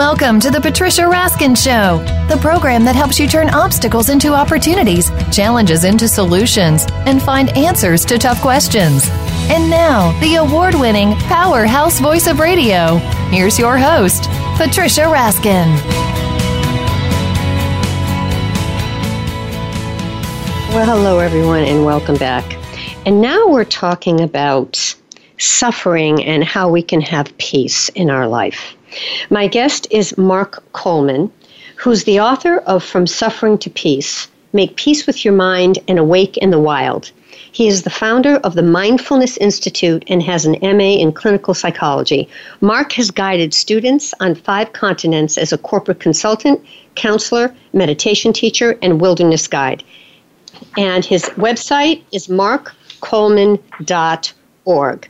Welcome to the Patricia Raskin Show, the program that helps you turn obstacles into opportunities, challenges into solutions, and find answers to tough questions. And now, the award winning powerhouse voice of radio. Here's your host, Patricia Raskin. Well, hello, everyone, and welcome back. And now we're talking about suffering and how we can have peace in our life. My guest is Mark Coleman, who's the author of From Suffering to Peace Make Peace with Your Mind and Awake in the Wild. He is the founder of the Mindfulness Institute and has an MA in clinical psychology. Mark has guided students on five continents as a corporate consultant, counselor, meditation teacher, and wilderness guide. And his website is markcoleman.org.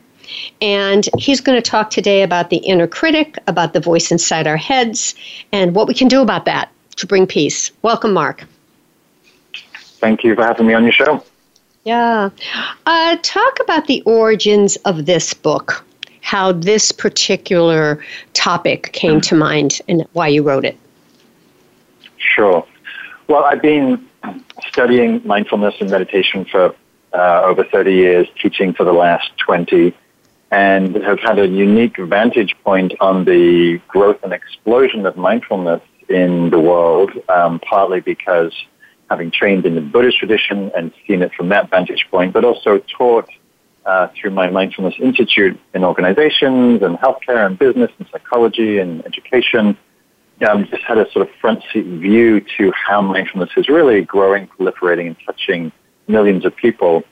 And he's going to talk today about the inner critic, about the voice inside our heads, and what we can do about that to bring peace. Welcome, Mark. Thank you for having me on your show. Yeah. Uh, talk about the origins of this book, how this particular topic came to mind, and why you wrote it. Sure. Well, I've been studying mindfulness and meditation for uh, over 30 years, teaching for the last 20 and have had a unique vantage point on the growth and explosion of mindfulness in the world, um, partly because having trained in the Buddhist tradition and seen it from that vantage point, but also taught uh, through my Mindfulness Institute in organizations and healthcare and business and psychology and education. Um, just had a sort of front seat view to how mindfulness is really growing, proliferating, and touching millions of people.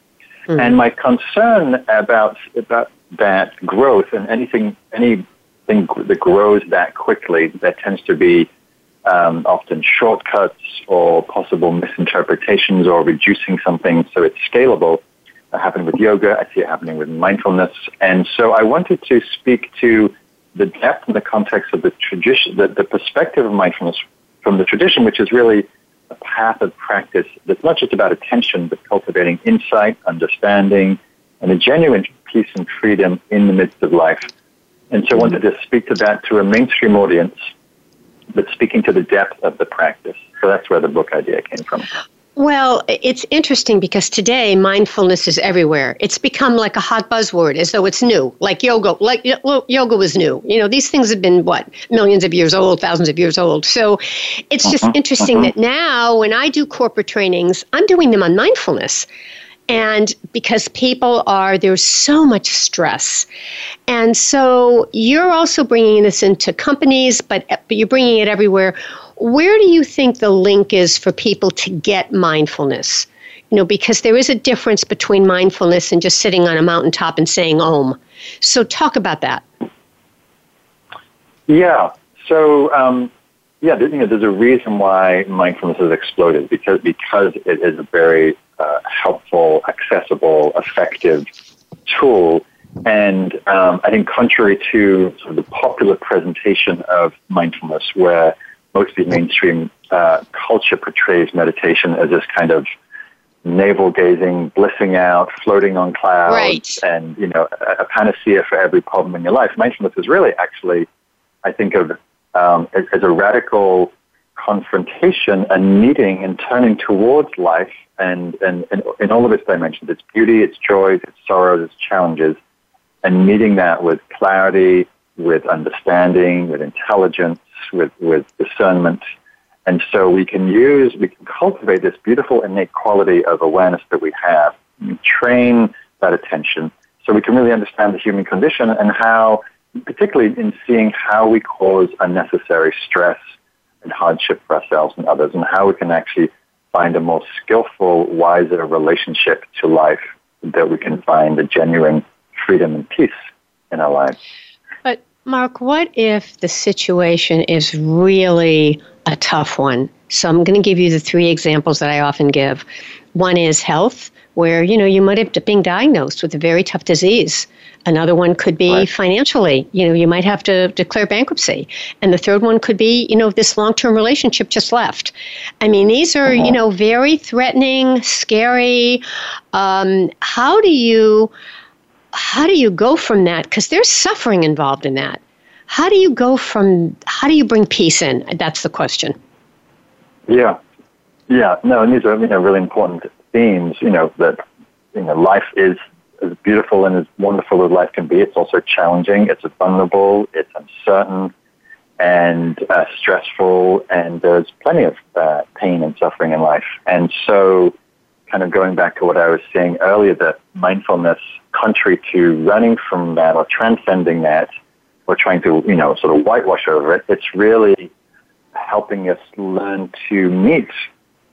Mm-hmm. And my concern about about that growth and anything anything that grows that quickly that tends to be um, often shortcuts or possible misinterpretations or reducing something so it's scalable. That happened with yoga. I see it happening with mindfulness. And so I wanted to speak to the depth and the context of the tradition, the, the perspective of mindfulness from the tradition, which is really a path of practice that's not just about attention, but cultivating insight, understanding, and a genuine peace and freedom in the midst of life. And so I wanted to speak to that to a mainstream audience, but speaking to the depth of the practice. So that's where the book idea came from. Well, it's interesting because today mindfulness is everywhere. It's become like a hot buzzword as though it's new, like yoga. Like well, yoga was new. You know, these things have been what millions of years old, thousands of years old. So it's just uh-huh, interesting uh-huh. that now when I do corporate trainings, I'm doing them on mindfulness and because people are there's so much stress and so you're also bringing this into companies but, but you're bringing it everywhere where do you think the link is for people to get mindfulness? You know because there is a difference between mindfulness and just sitting on a mountaintop and saying om. So talk about that. Yeah. So um, yeah, you know, there's a reason why mindfulness has exploded because because it is a very uh, helpful, accessible, effective tool. And um, I think contrary to sort of the popular presentation of mindfulness, where most of the mainstream uh, culture portrays meditation as this kind of navel gazing, blissing out, floating on clouds, right. and you know a, a panacea for every problem in your life. Mindfulness is really actually, I think of um, as, as a radical confrontation and meeting and turning towards life and, and, and in all of its dimensions, its beauty, its joys, its sorrows, its challenges, and meeting that with clarity, with understanding, with intelligence, with, with discernment. And so we can use, we can cultivate this beautiful innate quality of awareness that we have, train that attention so we can really understand the human condition and how, particularly in seeing how we cause unnecessary stress and hardship for ourselves and others, and how we can actually find a more skillful, wiser relationship to life that we can find a genuine freedom and peace in our lives. Mark, what if the situation is really a tough one? So, I'm going to give you the three examples that I often give. One is health, where you know you might have been diagnosed with a very tough disease Another one could be right. financially. You know, you might have to declare bankruptcy. And the third one could be, you know, this long term relationship just left. I mean, these are, uh-huh. you know, very threatening, scary. Um, how do you how do you go from that? Because there's suffering involved in that. how do you go from how do you bring peace in? That's the question. Yeah, yeah, no, and these are you know really important themes. You know that you know life is as beautiful and as wonderful as life can be. It's also challenging. It's vulnerable. It's uncertain and uh, stressful, and there's plenty of uh, pain and suffering in life. And so, kind of going back to what I was saying earlier, that mindfulness, contrary to running from that or transcending that, or trying to you know sort of whitewash over it, it's really helping us learn to meet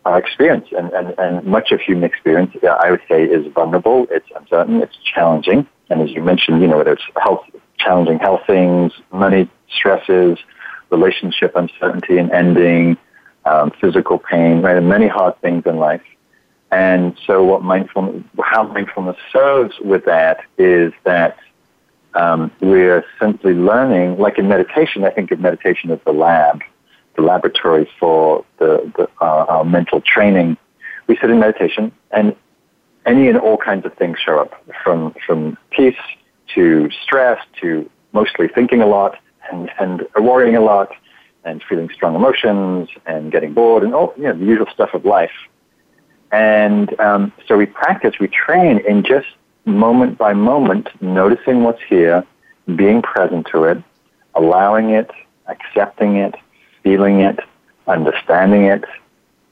our experience. And, and, and much of human experience, I would say, is vulnerable, it's uncertain, it's challenging. And as you mentioned, you know, whether it's health, challenging health things, money stresses, relationship uncertainty and ending, um, physical pain, right, and many hard things in life. And so what mindfulness, how mindfulness serves with that is that um, we're simply learning, like in meditation, I think of meditation as the lab the laboratory for the, the uh, our mental training. We sit in meditation, and any and all kinds of things show up, from from peace to stress to mostly thinking a lot and and worrying a lot and feeling strong emotions and getting bored and all you know the usual stuff of life. And um, so we practice, we train in just moment by moment, noticing what's here, being present to it, allowing it, accepting it, feeling it, understanding it.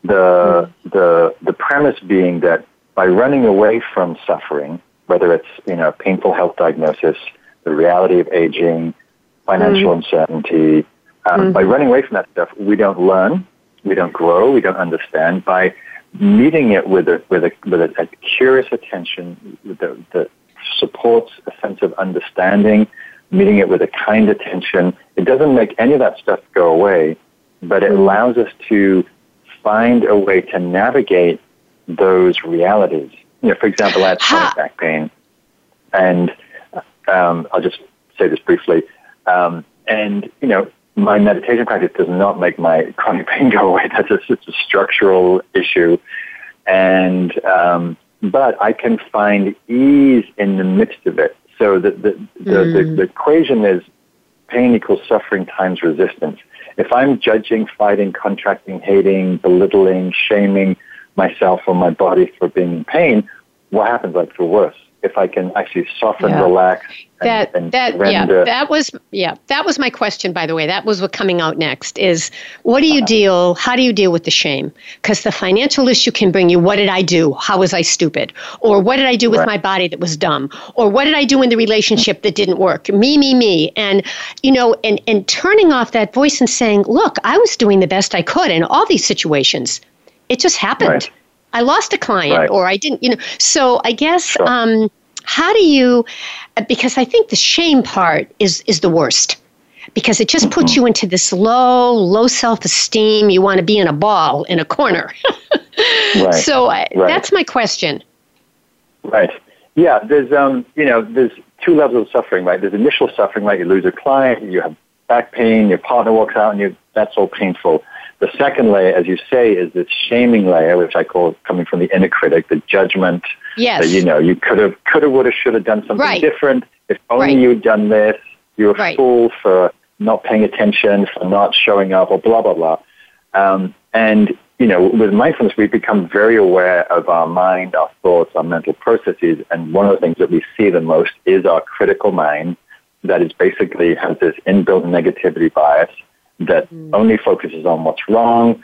The, the, the premise being that by running away from suffering, whether it's, you know, painful health diagnosis, the reality of aging, financial mm. uncertainty, um, mm-hmm. by running away from that stuff, we don't learn, we don't grow, we don't understand. By meeting it with a, with a, with a, a curious attention that, that supports a sense of understanding, meeting it with a kind attention, it doesn't make any of that stuff go away but it allows us to find a way to navigate those realities. You know, for example, I had chronic back pain, and um, I'll just say this briefly. Um, and you know, my meditation practice does not make my chronic pain go away. That's a, it's a structural issue, and um, but I can find ease in the midst of it. So the the, the, mm. the, the equation is pain equals suffering times resistance. If I'm judging, fighting, contracting, hating, belittling, shaming myself or my body for being in pain, what happens? Like the worse if I can actually soften, yeah. relax, and, that and that render. yeah, that was yeah, that was my question. By the way, that was what coming out next is what do you uh-huh. deal? How do you deal with the shame? Because the financial issue can bring you. What did I do? How was I stupid? Or what did I do with right. my body that was dumb? Or what did I do in the relationship that didn't work? Me, me, me. And you know, and and turning off that voice and saying, look, I was doing the best I could in all these situations. It just happened. Right. I lost a client right. or I didn't, you know. So I guess sure. um, how do you? Because I think the shame part is is the worst because it just puts mm-hmm. you into this low, low self esteem. You want to be in a ball in a corner. right. So uh, right. that's my question. Right. Yeah. There's um you know there's two levels of suffering. Right. There's initial suffering. Right. You lose a client. You have back pain. Your partner walks out, and you that's all painful. The second layer, as you say, is this shaming layer, which I call coming from the inner critic, the judgment. Yes. That, you know, you could have, could have, would have, should have done something right. different. If only right. you'd done this. You're a right. fool for not paying attention, for not showing up, or blah, blah, blah. Um, and, you know, with mindfulness, we become very aware of our mind, our thoughts, our mental processes. And one of the things that we see the most is our critical mind that is basically has this inbuilt negativity bias that mm. only focuses on what's wrong,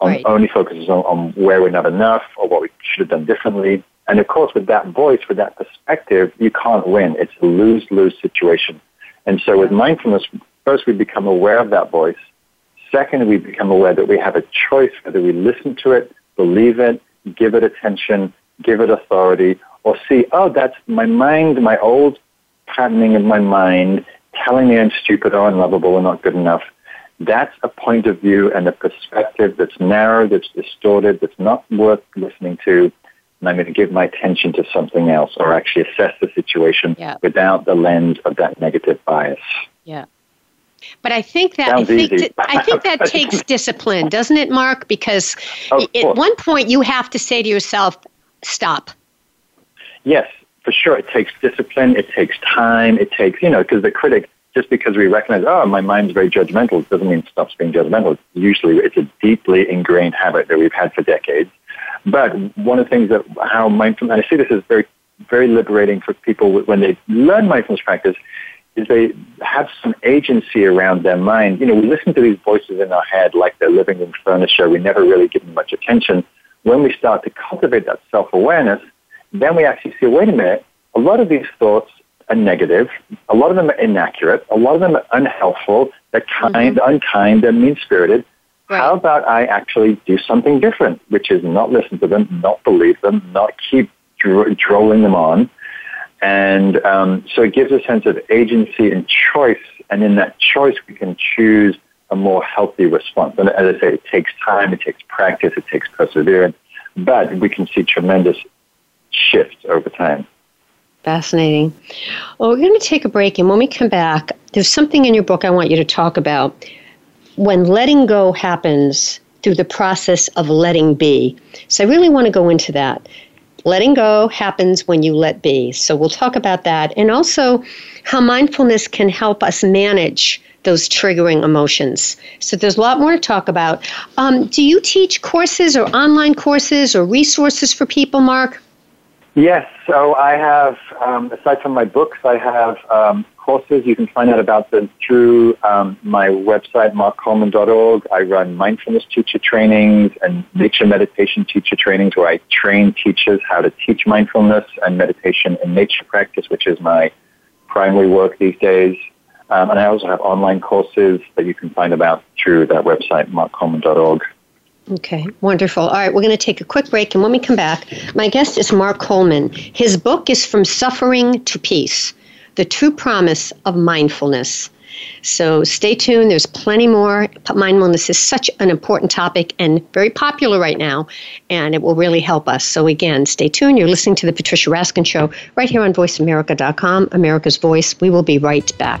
on, right. only focuses on, on where we're not enough or what we should have done differently. And of course, with that voice, with that perspective, you can't win. It's a lose lose situation. And so, with mindfulness, first we become aware of that voice. Second, we become aware that we have a choice whether we listen to it, believe it, give it attention, give it authority, or see, oh, that's my mind, my old patterning of my mind telling me I'm stupid or unlovable or not good enough that's a point of view and a perspective that's narrow, that's distorted, that's not worth listening to. And I'm going to give my attention to something else or actually assess the situation yeah. without the lens of that negative bias. Yeah. But I think that I think, that, I think that takes discipline, doesn't it, Mark? Because at one point you have to say to yourself, "Stop." Yes, for sure. It takes discipline. It takes time. It takes you know because the critic just because we recognize, oh, my mind's very judgmental, doesn't mean it stops being judgmental. Usually it's a deeply ingrained habit that we've had for decades. But one of the things that how mindfulness, and I see this as very, very liberating for people when they learn mindfulness practice, is they have some agency around their mind. You know, we listen to these voices in our head like they're living room furniture. We never really give them much attention. When we start to cultivate that self-awareness, then we actually see, wait a minute, a lot of these thoughts are negative. A lot of them are inaccurate. A lot of them are unhelpful. They're kind, mm-hmm. unkind, they're mean-spirited. Right. How about I actually do something different, which is not listen to them, not believe them, not keep dro- drolling them on, and um, so it gives a sense of agency and choice. And in that choice, we can choose a more healthy response. And as I say, it takes time, it takes practice, it takes perseverance, but we can see tremendous shifts over time. Fascinating. Well, we're going to take a break, and when we come back, there's something in your book I want you to talk about. When letting go happens through the process of letting be. So I really want to go into that letting go happens when you let be. So we'll talk about that and also how mindfulness can help us manage those triggering emotions. So there's a lot more to talk about. Um, do you teach courses or online courses or resources for people, Mark? Yes. So I have, um, aside from my books, I have um, courses. You can find out about them through um, my website, markcoleman.org. I run mindfulness teacher trainings and nature meditation teacher trainings where I train teachers how to teach mindfulness and meditation in nature practice, which is my primary work these days. Um, and I also have online courses that you can find about through that website, markcoleman.org. Okay, wonderful. All right, we're going to take a quick break, and when we come back, my guest is Mark Coleman. His book is From Suffering to Peace the true promise of mindfulness. So stay tuned. There's plenty more. Mindfulness is such an important topic and very popular right now, and it will really help us. So again, stay tuned. You're listening to the Patricia Raskin Show right here on VoiceAmerica.com, America's Voice. We will be right back.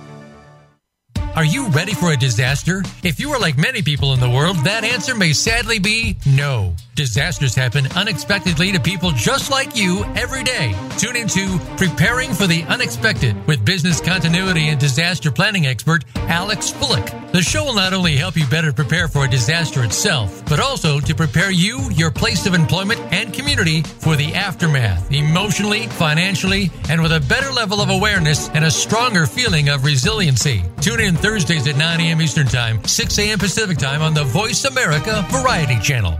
Are you ready for a disaster? If you are like many people in the world, that answer may sadly be no. Disasters happen unexpectedly to people just like you every day. Tune into Preparing for the Unexpected with business continuity and disaster planning expert Alex Fullick. The show will not only help you better prepare for a disaster itself, but also to prepare you, your place of employment, and community for the aftermath, emotionally, financially, and with a better level of awareness and a stronger feeling of resiliency. Tune in Thursdays at 9 a.m. Eastern Time, 6 a.m. Pacific Time on the Voice America Variety Channel.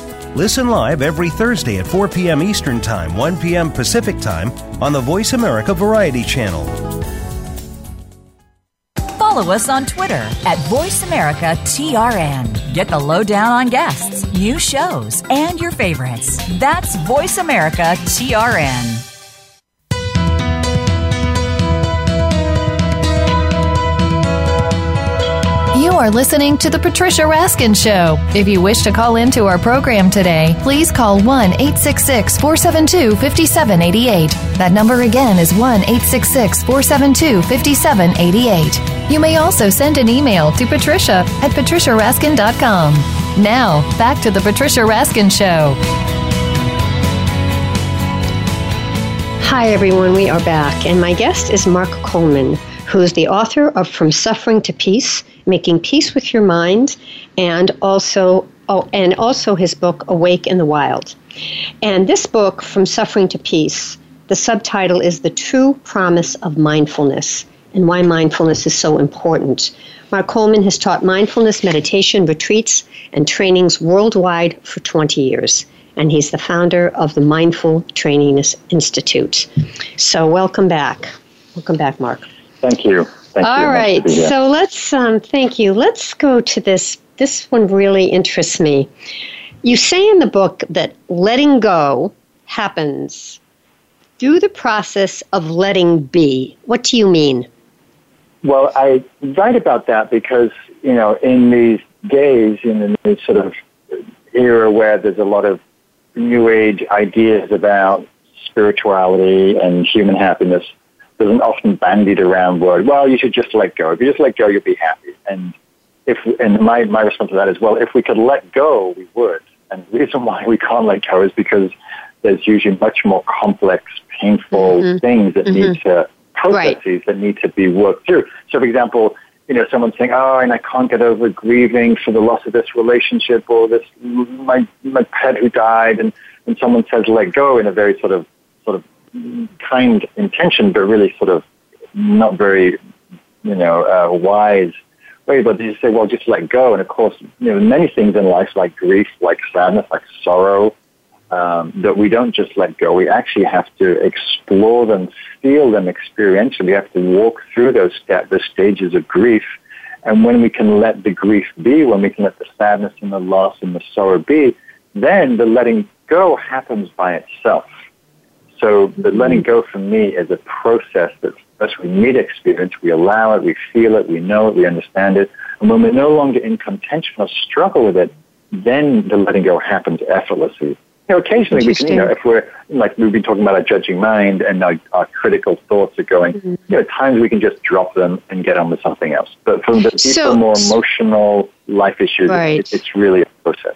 Listen live every Thursday at 4 p.m. Eastern Time, 1 p.m. Pacific Time on the Voice America Variety Channel. Follow us on Twitter at VoiceAmericaTRN. Get the lowdown on guests, new shows, and your favorites. That's VoiceAmericaTRN. You are listening to The Patricia Raskin Show. If you wish to call into our program today, please call 1 866 472 5788. That number again is 1 866 472 5788. You may also send an email to patricia at patriciaraskin.com. Now, back to the Patricia Raskin Show. Hi, everyone. We are back, and my guest is Mark Coleman, who is the author of From Suffering to Peace Making Peace with Your Mind, and also, oh, and also his book, Awake in the Wild. And this book, From Suffering to Peace, the subtitle is The True Promise of Mindfulness and why mindfulness is so important. Mark Coleman has taught mindfulness meditation retreats and trainings worldwide for 20 years, and he's the founder of the Mindful Training Institute. So, welcome back. Welcome back, Mark. Thank you. Thank All right. So let's um, thank you. Let's go to this. This one really interests me. You say in the book that letting go happens through the process of letting be. What do you mean? Well, I write about that because, you know, in these days, in the sort of era where there's a lot of new age ideas about spirituality and human happiness, there's an often bandied around word, well, you should just let go. If you just let go, you'll be happy. And if, and my, my response to that is, well, if we could let go, we would. And the reason why we can't let go is because there's usually much more complex, painful mm-hmm. things that mm-hmm. need to processes right. that need to be worked through. So, for example, you know, someone saying, "Oh, and I can't get over grieving for the loss of this relationship or this my my pet who died," and and someone says, "Let go," in a very sort of sort of kind intention, but really sort of not very, you know, uh, wise way. But they say, "Well, just let go." And of course, you know, many things in life, like grief, like sadness, like sorrow, um, that we don't just let go. We actually have to explore them, feel them experientially. We have to walk through those step, the stages of grief. And when we can let the grief be, when we can let the sadness and the loss and the sorrow be, then the letting go happens by itself. So the letting go for me is a process that first we meet experience, we allow it, we feel it, we know it, we understand it. And when we're no longer in contention or struggle with it, then the letting go happens effortlessly You know, occasionally we can, you know, if we're like we've been talking about our judging mind and our, our critical thoughts are going, mm-hmm. you know, at times we can just drop them and get on with something else. But for the deeper, so, more emotional life issues, right. it, it's really a process.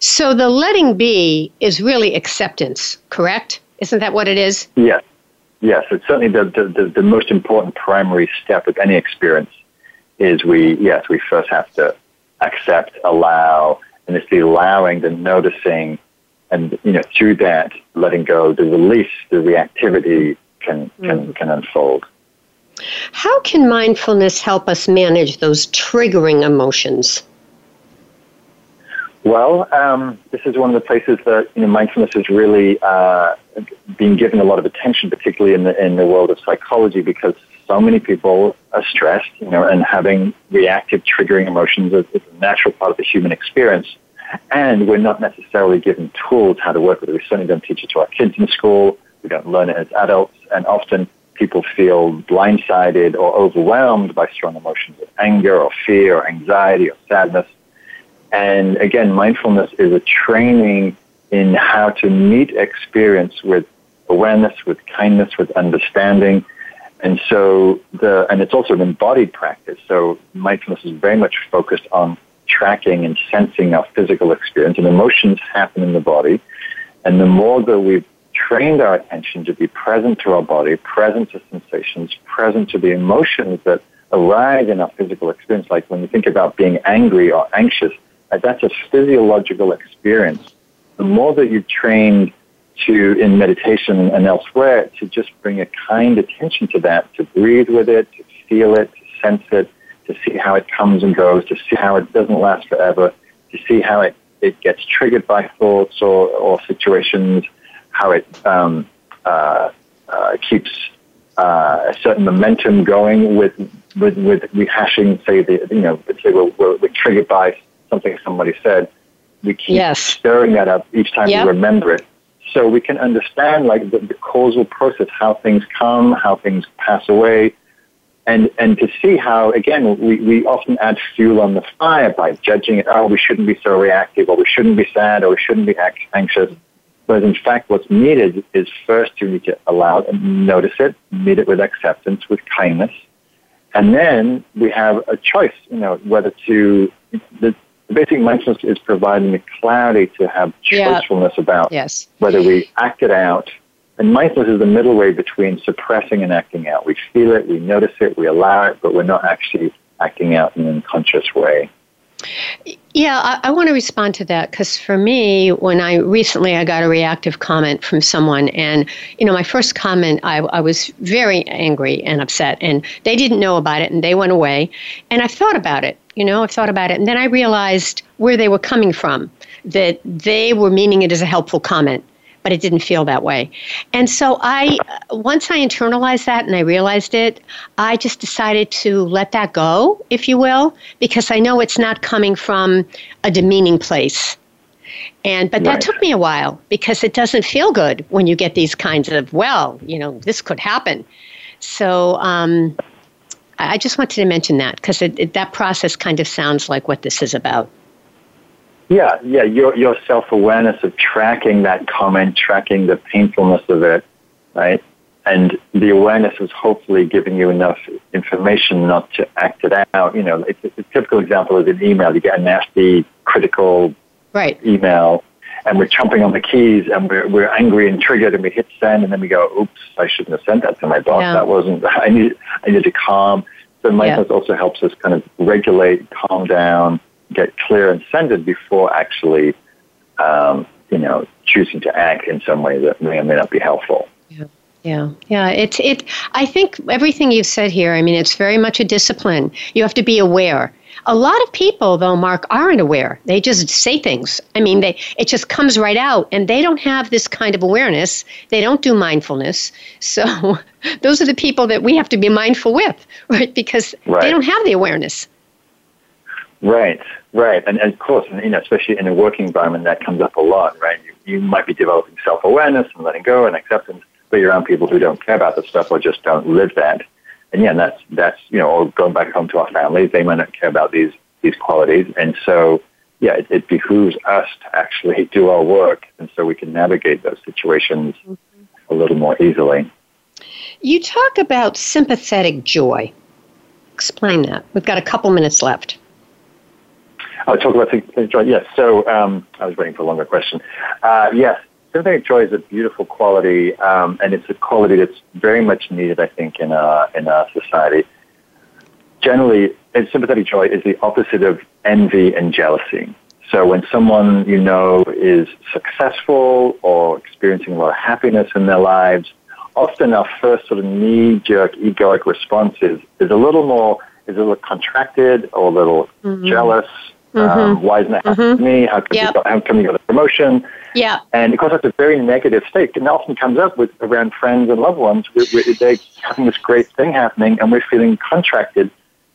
So the letting be is really acceptance, correct? Isn't that what it is? Yes. Yes, it's certainly the, the, the most important primary step of any experience is we, yes, we first have to accept, allow, and it's the allowing, the noticing, and you know through that letting go the release the reactivity can can mm. can unfold how can mindfulness help us manage those triggering emotions well um, this is one of the places that you know mindfulness is really uh, being given a lot of attention particularly in the in the world of psychology because so many people are stressed you know and having reactive triggering emotions is, is a natural part of the human experience and we're not necessarily given tools how to work with it. We certainly don't teach it to our kids in school. We don't learn it as adults. And often people feel blindsided or overwhelmed by strong emotions of anger or fear or anxiety or sadness. And again, mindfulness is a training in how to meet experience with awareness, with kindness, with understanding. And so the, and it's also an embodied practice. So mindfulness is very much focused on tracking and sensing our physical experience, and emotions happen in the body. And the more that we've trained our attention to be present to our body, present to sensations, present to the emotions that arise in our physical experience, like when you think about being angry or anxious, that's a physiological experience. The more that you've trained to, in meditation and elsewhere, to just bring a kind attention to that, to breathe with it, to feel it, to sense it, to see how it comes and goes, to see how it doesn't last forever, to see how it, it gets triggered by thoughts or, or situations, how it um, uh, uh, keeps uh, a certain momentum going with, with, with rehashing, say, the, you know, say we're, we're, we're triggered by something somebody said. We keep yes. stirring that up each time yep. we remember it. So we can understand like the, the causal process, how things come, how things pass away, and and to see how again we, we often add fuel on the fire by judging it oh we shouldn't be so reactive or we shouldn't be sad or we shouldn't be anxious but in fact what's needed is first you need to allow and notice it meet it with acceptance with kindness And then we have a choice, you know, whether to, the basic mindfulness is providing the clarity to have choicefulness yeah. about yes. whether we act it out. And mindfulness is the middle way between suppressing and acting out. We feel it, we notice it, we allow it, but we're not actually acting out in an unconscious way. Yeah, I, I, want to respond to that because for me, when I recently I got a reactive comment from someone, and you know, my first comment, I, I was very angry and upset, and they didn't know about it, and they went away, and I thought about it. You know, I've thought about it, and then I realized where they were coming from. That they were meaning it as a helpful comment, but it didn't feel that way. And so I, once I internalized that and I realized it, I just decided to let that go, if you will, because I know it's not coming from a demeaning place. And but that right. took me a while because it doesn't feel good when you get these kinds of well, you know, this could happen. So um, I just wanted to mention that because that process kind of sounds like what this is about. Yeah, yeah, your, your self awareness of tracking that comment, tracking the painfulness of it, right? And the awareness is hopefully giving you enough information not to act it out. You know, it's, a typical example is an email. You get a nasty, critical right. email, and we're chomping on the keys, and we're, we're angry and triggered, and we hit send, and then we go, oops, I shouldn't have sent that to my boss. Yeah. That wasn't, I need, I need to calm. So mindfulness yeah. also helps us kind of regulate, calm down, get clear and centered before actually, um, you know, choosing to act in some way that may or may not be helpful. Yeah. Yeah, yeah. It's it. I think everything you've said here. I mean, it's very much a discipline. You have to be aware. A lot of people, though, Mark, aren't aware. They just say things. I mean, they it just comes right out, and they don't have this kind of awareness. They don't do mindfulness. So, those are the people that we have to be mindful with, right? Because right. they don't have the awareness. Right, right, and, and of course, you know, especially in a working environment, that comes up a lot, right? You, you might be developing self-awareness and letting go and acceptance, but you're around people who don't care about the stuff or just don't live that. And yeah, that's that's you know, or going back home to our families, they might not care about these these qualities, and so yeah, it, it behooves us to actually do our work, and so we can navigate those situations mm-hmm. a little more easily. You talk about sympathetic joy. Explain that. We've got a couple minutes left. I'll talk about sympathetic joy. Yes. So um, I was waiting for a longer question. Uh, yes, sympathetic joy is a beautiful quality, um, and it's a quality that's very much needed, I think, in our in our society. Generally, sympathetic joy is the opposite of envy and jealousy. So when someone you know is successful or experiencing a lot of happiness in their lives, often our first sort of knee-jerk egoic response is, is a little more, is a little contracted or a little mm-hmm. jealous Mm-hmm. Um, why isn't that happening mm-hmm. to me? How come, yep. you got, how come you got a promotion? Yeah. And of course, that's a very negative state. And often comes up with around friends and loved ones. We're, we're, they're having this great thing happening, and we're feeling contracted.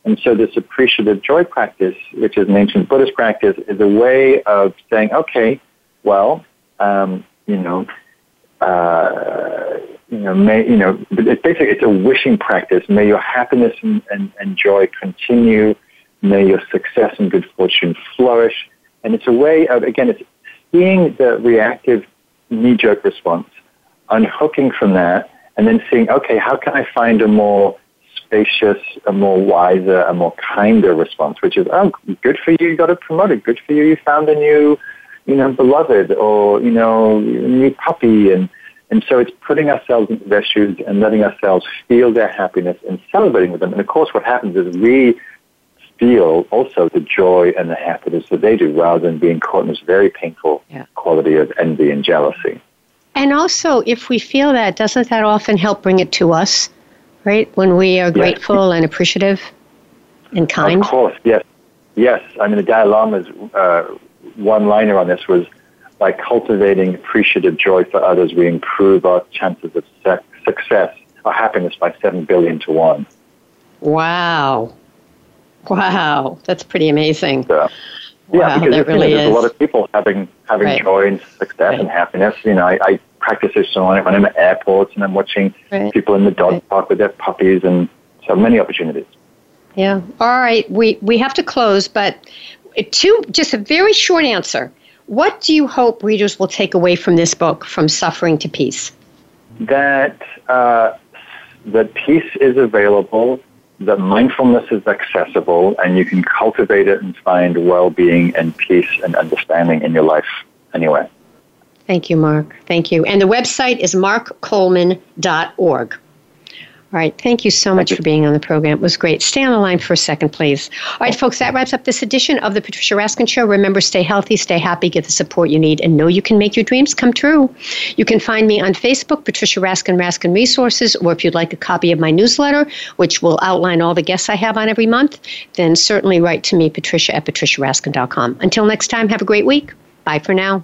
And so, this appreciative joy practice, which is an ancient Buddhist practice, is a way of saying, okay, well, um, you know, uh, you know, may, you know, it's basically it's a wishing practice. May your happiness and, and, and joy continue May your success and good fortune flourish. And it's a way of, again, it's seeing the reactive knee jerk response, unhooking from that, and then seeing, okay, how can I find a more spacious, a more wiser, a more kinder response, which is, oh, good for you, you got it promoted. Good for you, you found a new, you know, beloved or, you know, new puppy. And, and so it's putting ourselves in their shoes and letting ourselves feel their happiness and celebrating with them. And of course, what happens is we feel also the joy and the happiness that they do rather than being caught in this very painful yeah. quality of envy and jealousy. And also, if we feel that, doesn't that often help bring it to us, right? When we are grateful yes. and appreciative and kind? Of course, yes. Yes. I mean, the Dalai Lama's uh, one liner on this was by cultivating appreciative joy for others, we improve our chances of success, our happiness by 7 billion to 1. Wow. Wow, that's pretty amazing. Yeah, yeah because that really know, there's is. a lot of people having having right. joy and success right. and happiness. You know, I, I practice this so when I'm at airports and I'm watching right. people in the dog park with their puppies, and so many opportunities. Yeah. All right. We we have to close, but two just a very short answer. What do you hope readers will take away from this book, From Suffering to Peace? That uh, that peace is available that mindfulness is accessible and you can cultivate it and find well-being and peace and understanding in your life anyway. Thank you, Mark. Thank you. And the website is markcoleman.org. All right. Thank you so much for being on the program. It was great. Stay on the line for a second, please. All right, folks, that wraps up this edition of the Patricia Raskin Show. Remember, stay healthy, stay happy, get the support you need, and know you can make your dreams come true. You can find me on Facebook, Patricia Raskin Raskin Resources, or if you'd like a copy of my newsletter, which will outline all the guests I have on every month, then certainly write to me, Patricia at patriciaraskin.com. Until next time, have a great week. Bye for now.